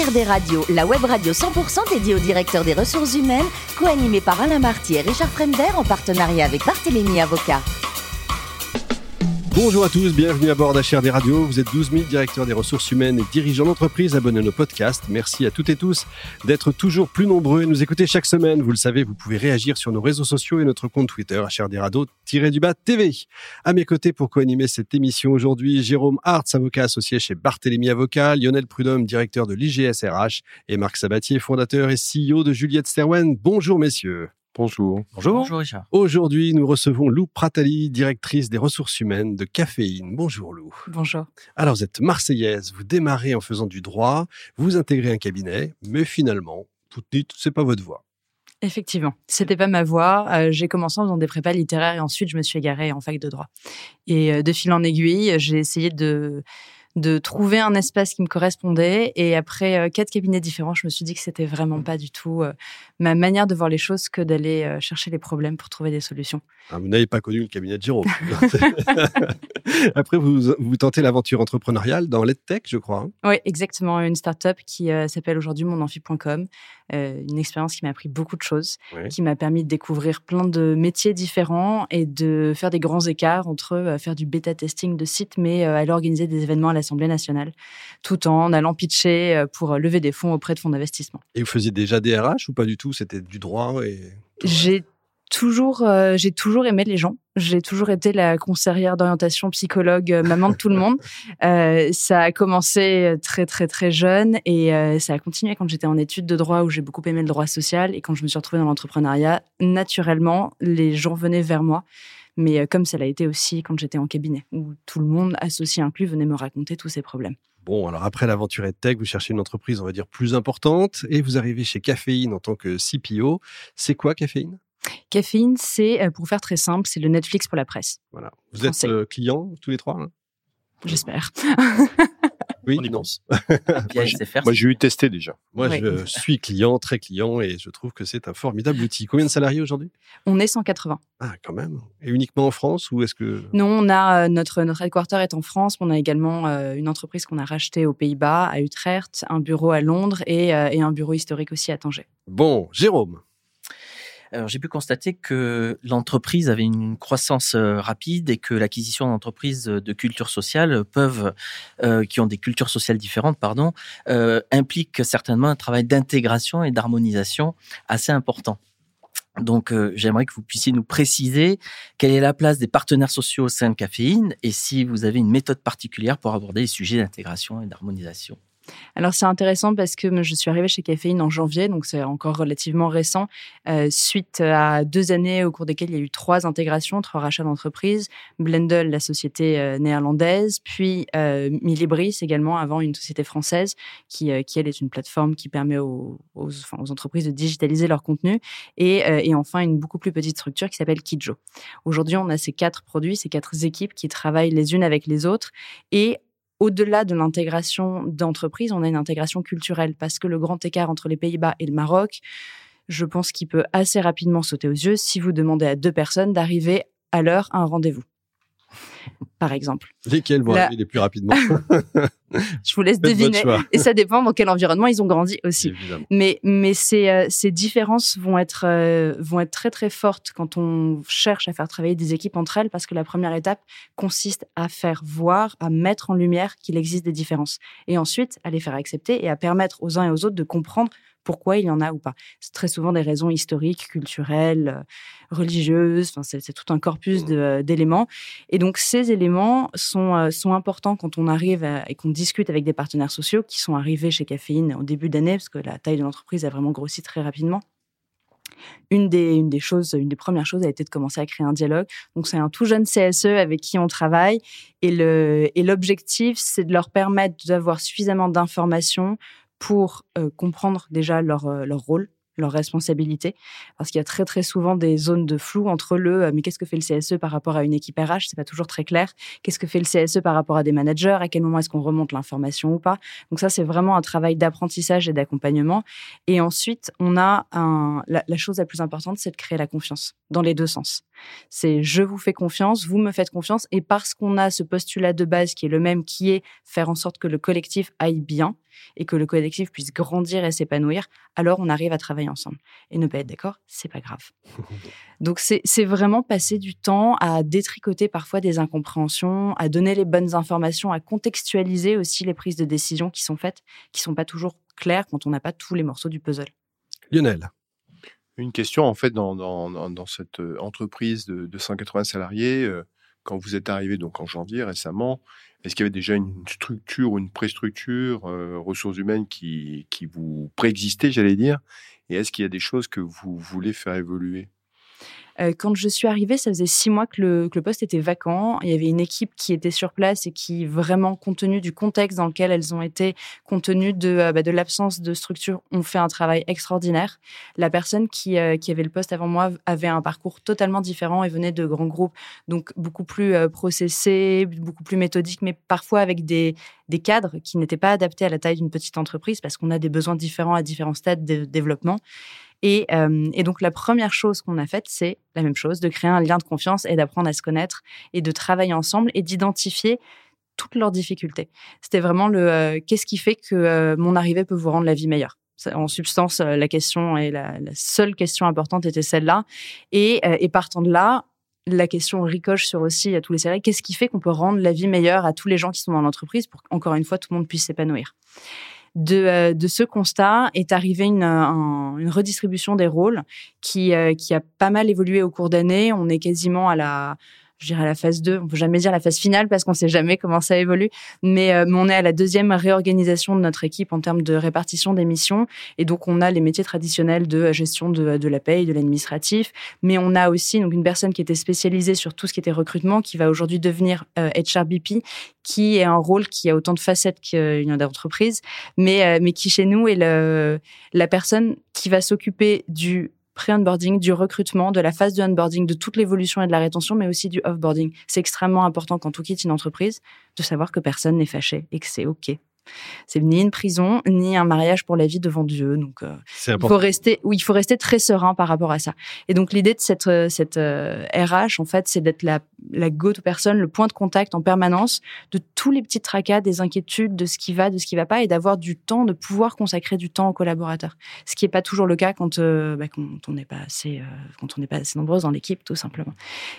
HRD Radio, la web radio 100% dédiée au directeur des ressources humaines, co-animée par Alain Marty et Richard Fremder en partenariat avec Barthélémy Avocat. Bonjour à tous, bienvenue à bord d'HRD Radio. Vous êtes 12 000 directeurs des ressources humaines et dirigeants d'entreprise abonnés à nos podcasts. Merci à toutes et tous d'être toujours plus nombreux et nous écouter chaque semaine. Vous le savez, vous pouvez réagir sur nos réseaux sociaux et notre compte Twitter, HRD Radio-du-bas TV. À mes côtés pour co-animer cette émission aujourd'hui, Jérôme Hartz, avocat associé chez Barthélémy Avocat, Lionel Prudhomme, directeur de l'IGSRH et Marc Sabatier, fondateur et CEO de Juliette Sterwen. Bonjour messieurs. Bonjour. Bonjour. Bonjour Richard. Aujourd'hui, nous recevons Lou Pratali, directrice des ressousses humaines de Caféine. Bonjour Lou. Bonjour. Alors, vous êtes marseillaise, vous démarrez en faisant du droit, vous intégrez un cabinet, mais finalement, vous dites, c'est pas votre voie. Effectivement, c'était pas ma voie. Euh, j'ai commencé en faisant des prépas littéraires et ensuite je me suis égarée en fac de droit. Et euh, de fil en aiguille, j'ai essayé de de trouver un espace qui me correspondait. Et après euh, quatre cabinets différents, je me suis dit que c'était vraiment pas du tout euh, ma manière de voir les choses que d'aller euh, chercher les problèmes pour trouver des solutions. Ah, vous n'avez pas connu le cabinet de Jérôme. après, vous, vous tentez l'aventure entrepreneuriale dans l'EdTech, je crois. Hein? oui, exactement. Une start-up qui s'appelle aujourd'hui monamphi.com. une expérience qui m'a appris beaucoup de choses, qui m'a permis de découvrir plein de métiers différents et de faire des grands écarts entre faire du bêta testing de sites, mais aller organiser des événements à la l'Assemblée nationale, tout en allant pitcher euh, pour lever des fonds auprès de fonds d'investissement. Et vous faisiez déjà des RH ou pas du tout? C'était du droit et... J'ai toujours, euh, j'ai toujours aimé les gens. J'ai toujours été la conseillère d'orientation, psychologue, euh, maman de tout le monde. ça a commencé très très très jeune et ça a continué quand j'étais en études de droit où j'ai beaucoup aimé le droit social et quand je me suis retrouvée dans l'entrepreneuriat. Naturellement, les gens venaient vers moi mais euh, comme ça l'a été aussi quand j'étais en cabinet, où tout le monde, associé inclus, venait me raconter tous ces problèmes. Bon, alors après l'aventure tech, vous cherchez une entreprise, on va dire, plus importante, et vous arrivez chez Caféine en tant que CPO. C'est quoi Caféine? Caféine, c'est, euh, pour faire très simple, c'est le Netflix pour la presse. Voilà. Vous êtes euh, clients tous les trois J'espère. Oui, on y pense. Moi, j'ai eu testé déjà. Moi, je suis client, très client, et je trouve que c'est un formidable outil. Combien de salariés aujourd'hui? On est 180. Ah, quand même. Et uniquement en France ou est-ce que Non, on a euh, notre notre headquarter est en France, mais on a également euh, une entreprise qu'on a rachetée aux Pays-Bas, à Utrecht, un bureau à Londres et, euh, et un bureau historique aussi à Tanger. Bon, Jérôme. J'ai pu constater que l'entreprise avait une croissance euh, rapide et que l'acquisition d'entreprises de culture sociale peuvent, euh, qui ont des cultures sociales différentes, euh, implique certainement un travail d'intégration et d'harmonisation assez important. Donc, euh, j'aimerais que vous puissiez nous préciser quelle est la place des partenaires sociaux au sein de Caféine et si vous avez une méthode particulière pour aborder les sujets d'intégration et d'harmonisation. Alors c'est intéressant parce que je suis arrivée chez Caféine en janvier, donc c'est encore relativement récent, euh, suite à deux années au cours desquelles il y a eu trois intégrations, trois rachats d'entreprises, Blendel, la société euh, néerlandaise, puis euh, Milibris également, avant une société française, qui, qui elle est une plateforme qui permet aux, aux, entreprises de digitaliser leur contenu, et, et enfin une beaucoup plus petite structure qui s'appelle Kidjo. Aujourd'hui, on a ces quatre produits, ces quatre équipes qui travaillent les unes avec les autres, et au-delà de l'intégration d'entreprise, on a une intégration culturelle. Parce que le grand écart entre les Pays-Bas et le Maroc, je pense qu'il peut assez rapidement sauter aux yeux si vous demandez à deux personnes d'arriver à l'heure à un rendez-vous par exemple. Lesquels vont arriver les plus rapidement Je vous laisse deviner. Et ça dépend dans quel environnement ils ont grandi aussi. Mais, mais ces, euh, ces différences vont être, euh, vont être très très fortes quand on cherche à faire travailler des équipes entre elles parce que la première étape consiste à faire voir, à mettre en lumière qu'il existe des différences. Et ensuite, à les faire accepter et à permettre aux uns et aux autres de comprendre pourquoi il y en a ou pas. C'est très souvent des raisons historiques, culturelles, euh, religieuses. Enfin, c'est tout un corpus mmh. euh, d'éléments. Et donc, ces éléments sont, euh, sont importants quand on arrive et qu'on discute avec des partenaires sociaux qui sont arrivés chez Caféine au début d'année, parce que la taille de l'entreprise a vraiment grossi très rapidement. Une des, une des choses, une des premières choses a été de commencer à créer un dialogue. Donc, c'est un tout jeune CSE avec qui on travaille. Et l'objectif, et c'est de leur permettre d'avoir suffisamment d'informations pour euh, comprendre déjà leur, euh, leur rôle, leur responsabilité, parce qu'il y a très très souvent des zones de flou entre le euh, mais qu'est-ce que fait le CSE par rapport à une équipe RH, c'est pas toujours très clair. Qu'est-ce que fait le CSE par rapport à des managers, à quel moment est-ce qu'on remonte l'information ou pas? Donc ça c'est vraiment un travail d'apprentissage et d'accompagnement. Et ensuite on a un, la, la chose la plus importante, c'est de créer la confiance. Dans les deux sens. C'est je vous fais confiance, vous me faites confiance, et parce qu'on a ce postulat de base qui est le même, qui est faire en sorte que le collectif aille bien et que le collectif puisse grandir et s'épanouir, alors on arrive à travailler ensemble. Et ne pas être d'accord, c'est pas grave. Donc c'est vraiment passer du temps à détricoter parfois des incompréhensions, à donner les bonnes informations, à contextualiser aussi les prises de décision qui sont faites, qui sont pas toujours claires quand on n'a pas tous les morceaux du puzzle. Lionel. Une question, en fait, dans, cette entreprise de, 180 salariés, quand vous êtes arrivé donc en janvier récemment, est-ce qu'il y avait déjà une structure ou une pré-structure, euh, ressources humaines qui vous préexistait, j'allais dire? Et est-ce qu'il y a des choses que vous voulez faire évoluer? Euh, quand je suis arrivée, ça faisait six mois que le, poste était vacant. Il y avait une équipe qui était sur place et qui, vraiment, compte tenu du contexte dans lequel elles ont été, compte tenu de, euh, bah, l'absence de structure, ont fait un travail extraordinaire. La personne qui, euh, qui avait le poste avant moi avait un parcours totalement différent et venait de grands groupes, donc beaucoup plus processé, beaucoup plus méthodique, mais parfois avec des cadres qui n'étaient pas adaptés à la taille d'une petite entreprise parce qu'on a des besoins différents à différents stades de développement. Euh, et, donc la première chose qu'on a faite, c'est la même chose, de créer un lien de confiance et d'apprendre à se connaître et de travailler ensemble et d'identifier toutes leurs difficultés. C'était vraiment le euh, qu'est-ce qui fait que euh, mon arrivée peut vous rendre la vie meilleure? En substance, la question et la, seule question importante était celle-là. Et, et partant de là, la question ricoche sur aussi à tous les salariés. Qu'est-ce qui fait qu'on peut rendre la vie meilleure à tous les gens qui sont dans l'entreprise pour qu'encore une fois tout le monde puisse s'épanouir? De, de ce constat est arrivée une, une redistribution des rôles qui, euh, qui a pas mal évolué au cours d'année. On est quasiment à la je dirais la phase 2. On peut jamais dire la phase finale parce qu'on sait jamais comment ça évolue. Mais, euh, on est à la deuxième réorganisation de notre équipe en termes de répartition des missions. Et donc, on a les métiers traditionnels de gestion de, de la paye, de l'administratif. Mais on a aussi donc une personne qui était spécialisée sur tout ce qui était recrutement, qui va aujourd'hui devenir euh, HRBP, qui est un rôle qui a autant de facettes qu'une entreprise, mais, euh, mais qui chez nous est le, la personne qui va s'occuper du pré-onboarding, du recrutement, de la phase de onboarding, de toute l'évolution et de la rétention, mais aussi du offboarding. C'est extrêmement important quand on quitte une entreprise de savoir que personne n'est fâché et que c'est OK. C'est ni une prison, ni un mariage pour la vie devant Dieu. Donc, euh, il faut rester, oui, il faut rester très serein par rapport à ça. Et donc, l'idée de cette, euh, RH, euh, en fait, c'est d'être la, la go-to personne, le point de contact en permanence de tous les petits tracas, des inquiétudes, de ce qui va, de ce qui va pas, et d'avoir du temps, de pouvoir consacrer du temps aux collaborateurs. Ce qui n'est pas toujours le cas quand, bah, quand on n'est pas assez, quand on n'est pas assez nombreux dans l'équipe, tout simplement.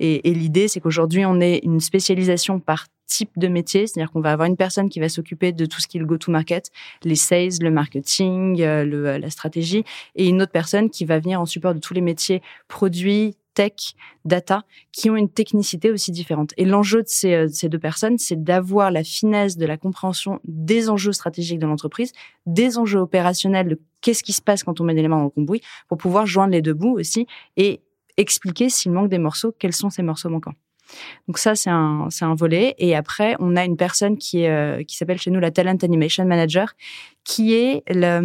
Et, et l'idée, c'est qu'aujourd'hui, on ait une spécialisation par type de métier, c'est-à-dire qu'on va avoir une personne qui va s'occuper de tout ce qui est le go-to-market, les sales, le marketing, euh, le, euh, la stratégie, et une autre personne qui va venir en support de tous les métiers produits, tech, data, qui ont une technicité aussi différente. Et l'enjeu de ces, euh, ces deux personnes, c'est d'avoir la finesse de la compréhension des enjeux stratégiques de l'entreprise, des enjeux opérationnels de qu'est-ce qui se passe quand on met des éléments dans le pour pouvoir joindre les deux bouts aussi et expliquer s'il manque des morceaux, quels sont ces morceaux manquants. Donc ça, c'est un, c'est un volet. Et après, on a une personne qui, euh, qui s'appelle chez nous la Talent Animation Manager, qui est la,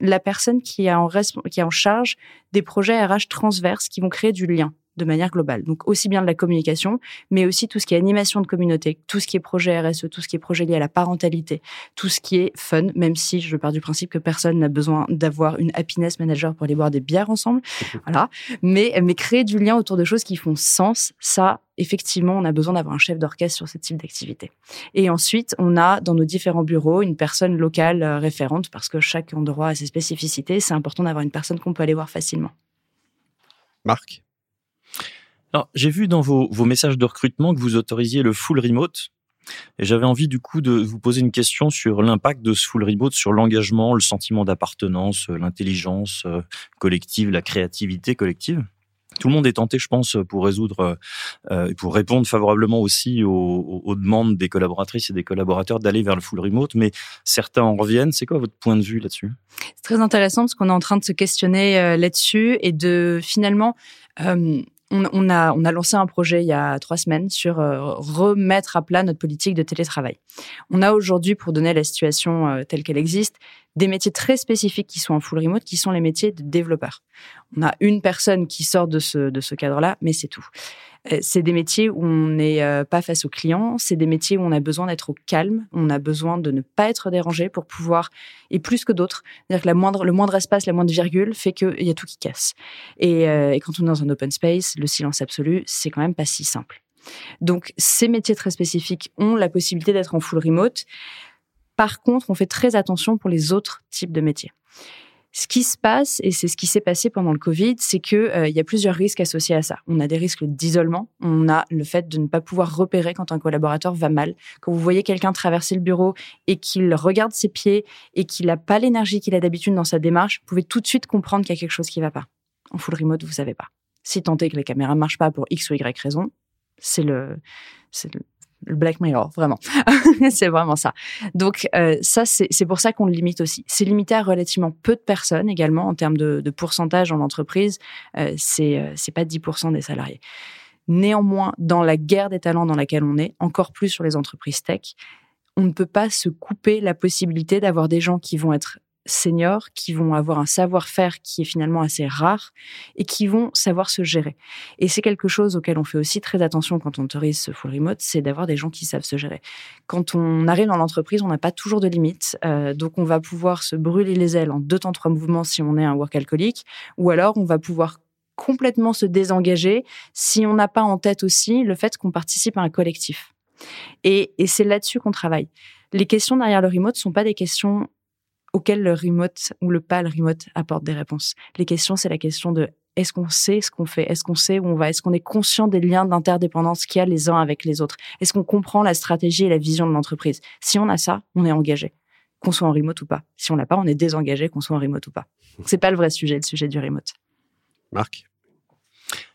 la personne qui est, en qui est en charge des projets RH transverses qui vont créer du lien de manière globale. Donc aussi bien de la communication, mais aussi tout ce qui est animation de communauté, tout ce qui est projet RSE, tout ce qui est projet lié à la parentalité, tout ce qui est fun, même si je pars du principe que personne n'a besoin d'avoir une happiness manager pour aller boire des bières ensemble. voilà. Mais, mais créer du lien autour de choses qui font sens, ça, effectivement, on a besoin d'avoir un chef d'orchestre sur ce type d'activité. Et ensuite, on a dans nos différents bureaux une personne locale euh, référente parce que chaque endroit a ses spécificités. C'est important d'avoir une personne qu'on peut aller voir facilement. Marc? Alors, j'ai vu dans vos, vos messages de recrutement que vous autorisiez le full remote. Et j'avais envie du coup de vous poser une question sur l'impact de ce full remote sur l'engagement, le sentiment d'appartenance, euh, l'intelligence euh, collective, la créativité collective. Tout le monde est tenté, je pense, pour résoudre, euh, pour répondre favorablement aussi aux, demandes des collaboratrices et des collaborateurs d'aller vers le full remote, mais certains en reviennent. C'est quoi votre point de vue là-dessus? C'est très intéressant parce qu'on est en train de se questionner là-dessus et de finalement on, a, on a lancé un projet il y a trois semaines sur euh, remettre à plat notre politique de télétravail. On a aujourd'hui, pour donner la situation euh, telle qu'elle existe, des métiers très spécifiques qui sont en full remote, qui sont les métiers de développeurs. On a une personne qui sort de ce, de ce cadre-là, mais c'est tout. Euh, c'est des métiers où on n'est euh, pas face aux clients, c'est des métiers où on a besoin d'être au calme, on a besoin de ne pas être dérangé pour pouvoir, et plus que d'autres, c'est-à-dire que la moindre, le moindre espace, la moindre virgule fait qu'il y a tout qui casse. Et, euh, et quand on est dans un open space, le silence absolu, c'est quand même pas si simple. Donc, ces métiers très spécifiques ont la possibilité d'être en full remote. Par contre, on fait très attention pour les autres types de métiers. Ce qui se passe, et c'est ce qui s'est passé pendant le Covid, c'est qu'il euh, y a plusieurs risques associés à ça. On a des risques d'isolement, on a le fait de ne pas pouvoir repérer quand un collaborateur va mal. Quand vous voyez quelqu'un traverser le bureau et qu'il regarde ses pieds et qu'il n'a pas l'énergie qu'il a d'habitude dans sa démarche, vous pouvez tout de suite comprendre qu'il y a quelque chose qui ne va pas. En full remote, vous savez pas. Si tant est que la caméra ne marche pas pour X ou Y raison, c'est le, le Black Mirror, vraiment. c'est vraiment ça. Donc euh, ça, c'est pour ça qu'on le limite aussi. C'est limité à relativement peu de personnes également en termes de, pourcentage en entreprise. Euh, c'est euh, pas 10% des salariés. Néanmoins, dans la guerre des talents dans laquelle on est, encore plus sur les entreprises tech, on ne peut pas se couper la possibilité d'avoir des gens qui vont être seniors qui vont avoir un savoir-faire qui est finalement assez rare et qui vont savoir se gérer. Et c'est quelque chose auquel on fait aussi très attention quand on autorise ce full remote, c'est d'avoir des gens qui savent se gérer. Quand on arrive dans l'entreprise, on n'a pas toujours de limites, euh, donc on va pouvoir se brûler les ailes en deux temps trois mouvements si on est un work alcoolique, ou alors on va pouvoir complètement se désengager si on n'a pas en tête aussi le fait qu'on participe à un collectif. Et, et c'est là-dessus qu'on travaille. Les questions derrière le remote ne sont pas des questions auquel le remote ou le pas le remote apporte des réponses. Les questions, c'est la question de est-ce qu'on sait ce qu'on fait? Est-ce qu'on sait où on va? Est-ce qu'on est conscient des liens d'interdépendance qu'il y a les uns avec les autres? Est-ce qu'on comprend la stratégie et la vision de l'entreprise? Si on a ça, on est engagé, qu'on soit en remote ou pas. Si on l'a pas, on est désengagé, qu'on soit en remote ou pas. C'est pas le vrai sujet, le sujet du remote. Marc?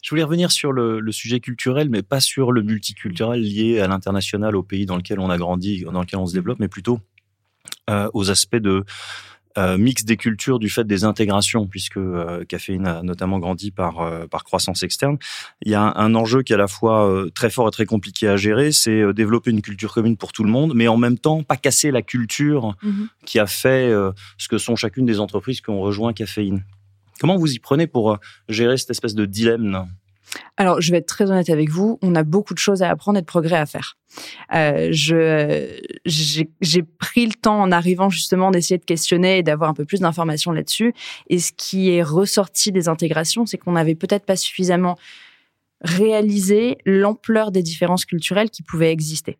Je voulais revenir sur le, le, sujet culturel, mais pas sur le multiculturel lié à l'international, au pays dans lequel on a grandi, dans lequel on se développe, mais plutôt euh, aux aspects de euh, mix des cultures du fait des intégrations, puisque euh, Caféine a notamment grandi par, euh, par croissance externe. Il y a un, enjeu qui est à la fois euh, très fort et très compliqué à gérer, c'est développer une culture commune pour tout le monde, mais en même temps pas casser la culture mm-hmm. qui a fait ce que sont chacune des entreprises qui ont rejoint Caféine. Comment vous y prenez pour gérer cette espèce de dilemme alors, je vais être très honnête avec vous, on a beaucoup de choses à apprendre et de progrès à faire. Euh, j'ai pris le temps en arrivant justement d'essayer de questionner et d'avoir un peu plus d'informations là-dessus. Et ce qui est ressorti des intégrations, c'est qu'on n'avait peut-être pas suffisamment réaliser l'ampleur des différences culturelles qui pouvaient exister.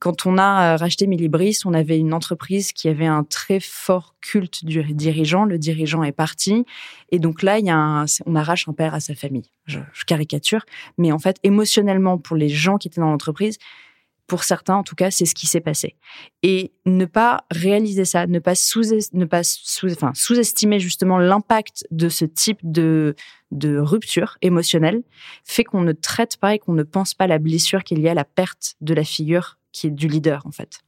Quand on a euh, racheté Milibris, on avait une entreprise qui avait un très fort culte du dirigeant. Le dirigeant est parti. Et donc là, il y a un, on arrache un père à sa famille. Je caricature. Mais en fait, émotionnellement, pour les gens qui étaient dans l'entreprise, pour certains, en tout cas, c'est ce qui s'est passé. Et ne pas réaliser ça, ne pas sous, ne pas sous, enfin, sous-estimer justement l'impact de ce type de, de rupture émotionnelle fait qu'on ne traite pas et qu'on ne pense pas la blessure qu'il y a à la perte de la figure qui est du leader, en fait.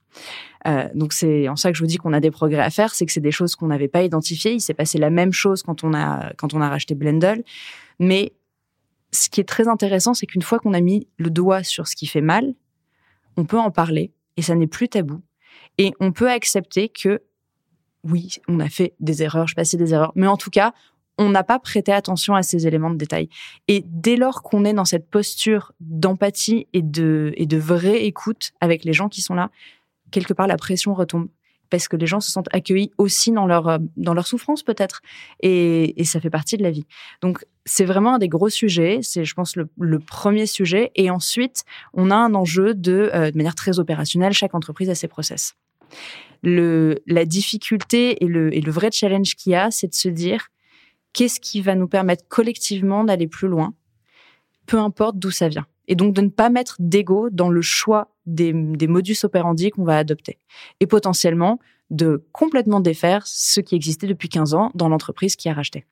Euh, donc c'est en ça que je vous dis qu'on a des progrès à faire, c'est que c'est des choses qu'on n'avait pas identifiées. Il s'est passé la même chose quand on a quand on a racheté Blendle, mais ce qui est très intéressant, c'est qu'une fois qu'on a mis le doigt sur ce qui fait mal, on peut en parler et ça n'est plus tabou. Et on peut accepter que, oui, on a fait des erreurs, je passais des erreurs, mais en tout cas, on n'a pas prêté attention à ces éléments de détail. Et dès lors qu'on est dans cette posture d'empathie et de, et de vraie écoute avec les gens qui sont là, quelque part, la pression retombe parce que les gens se sentent accueillis aussi dans leur euh, dans leur souffrance peut-être et, et, ça fait partie de la vie. Donc c'est vraiment un des gros sujets, c'est je pense le, premier sujet et ensuite on a un enjeu de euh, de manière très opérationnelle, chaque entreprise a ses process. Le la difficulté et le et le vrai challenge qu'il y a, c'est de se dire qu'est-ce qui va nous permettre collectivement d'aller plus loin, peu importe d'où ça vient et donc de ne pas mettre d'ego dans le choix des, des modus operandi qu'on va adopter. Et potentiellement de complètement défaire ce qui existait depuis 15 ans dans l'entreprise qui a racheté.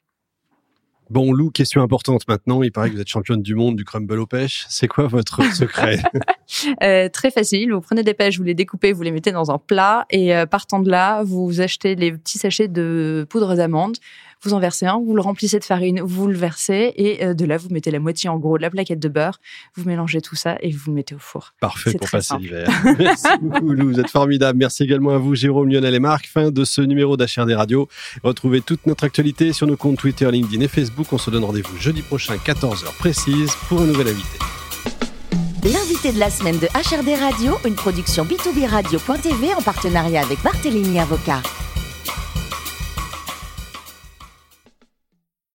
Bon, Lou, question importante maintenant. Il paraît que vous êtes championne du monde du crumble aux pêches. C'est quoi votre secret? Euh, Très facile. Vous prenez des pêches, vous les découpez, vous les mettez dans un plat et euh, partant de là, vous achetez les petits sachets de poudre d'amande, vous en versez un, vous le remplissez de farine, vous le versez et euh, de là, vous mettez la moitié en gros de la plaquette de beurre, vous mélangez tout ça et vous le mettez au four. Parfait pour passer l'hiver. Merci beaucoup, Lou, vous êtes formidable. Merci également à vous, Jérôme, Lionel et Marc. Fin de ce numéro d'HRD Radio. Retrouvez toute notre actualité sur nos comptes Twitter, LinkedIn et Facebook. On se donne rendez-vous jeudi prochain, 14h précise, pour un nouvel invité. L'invité de la semaine de HRD Radio, une production B2B Radio.tv en partenariat avec Barthélémy Avocat.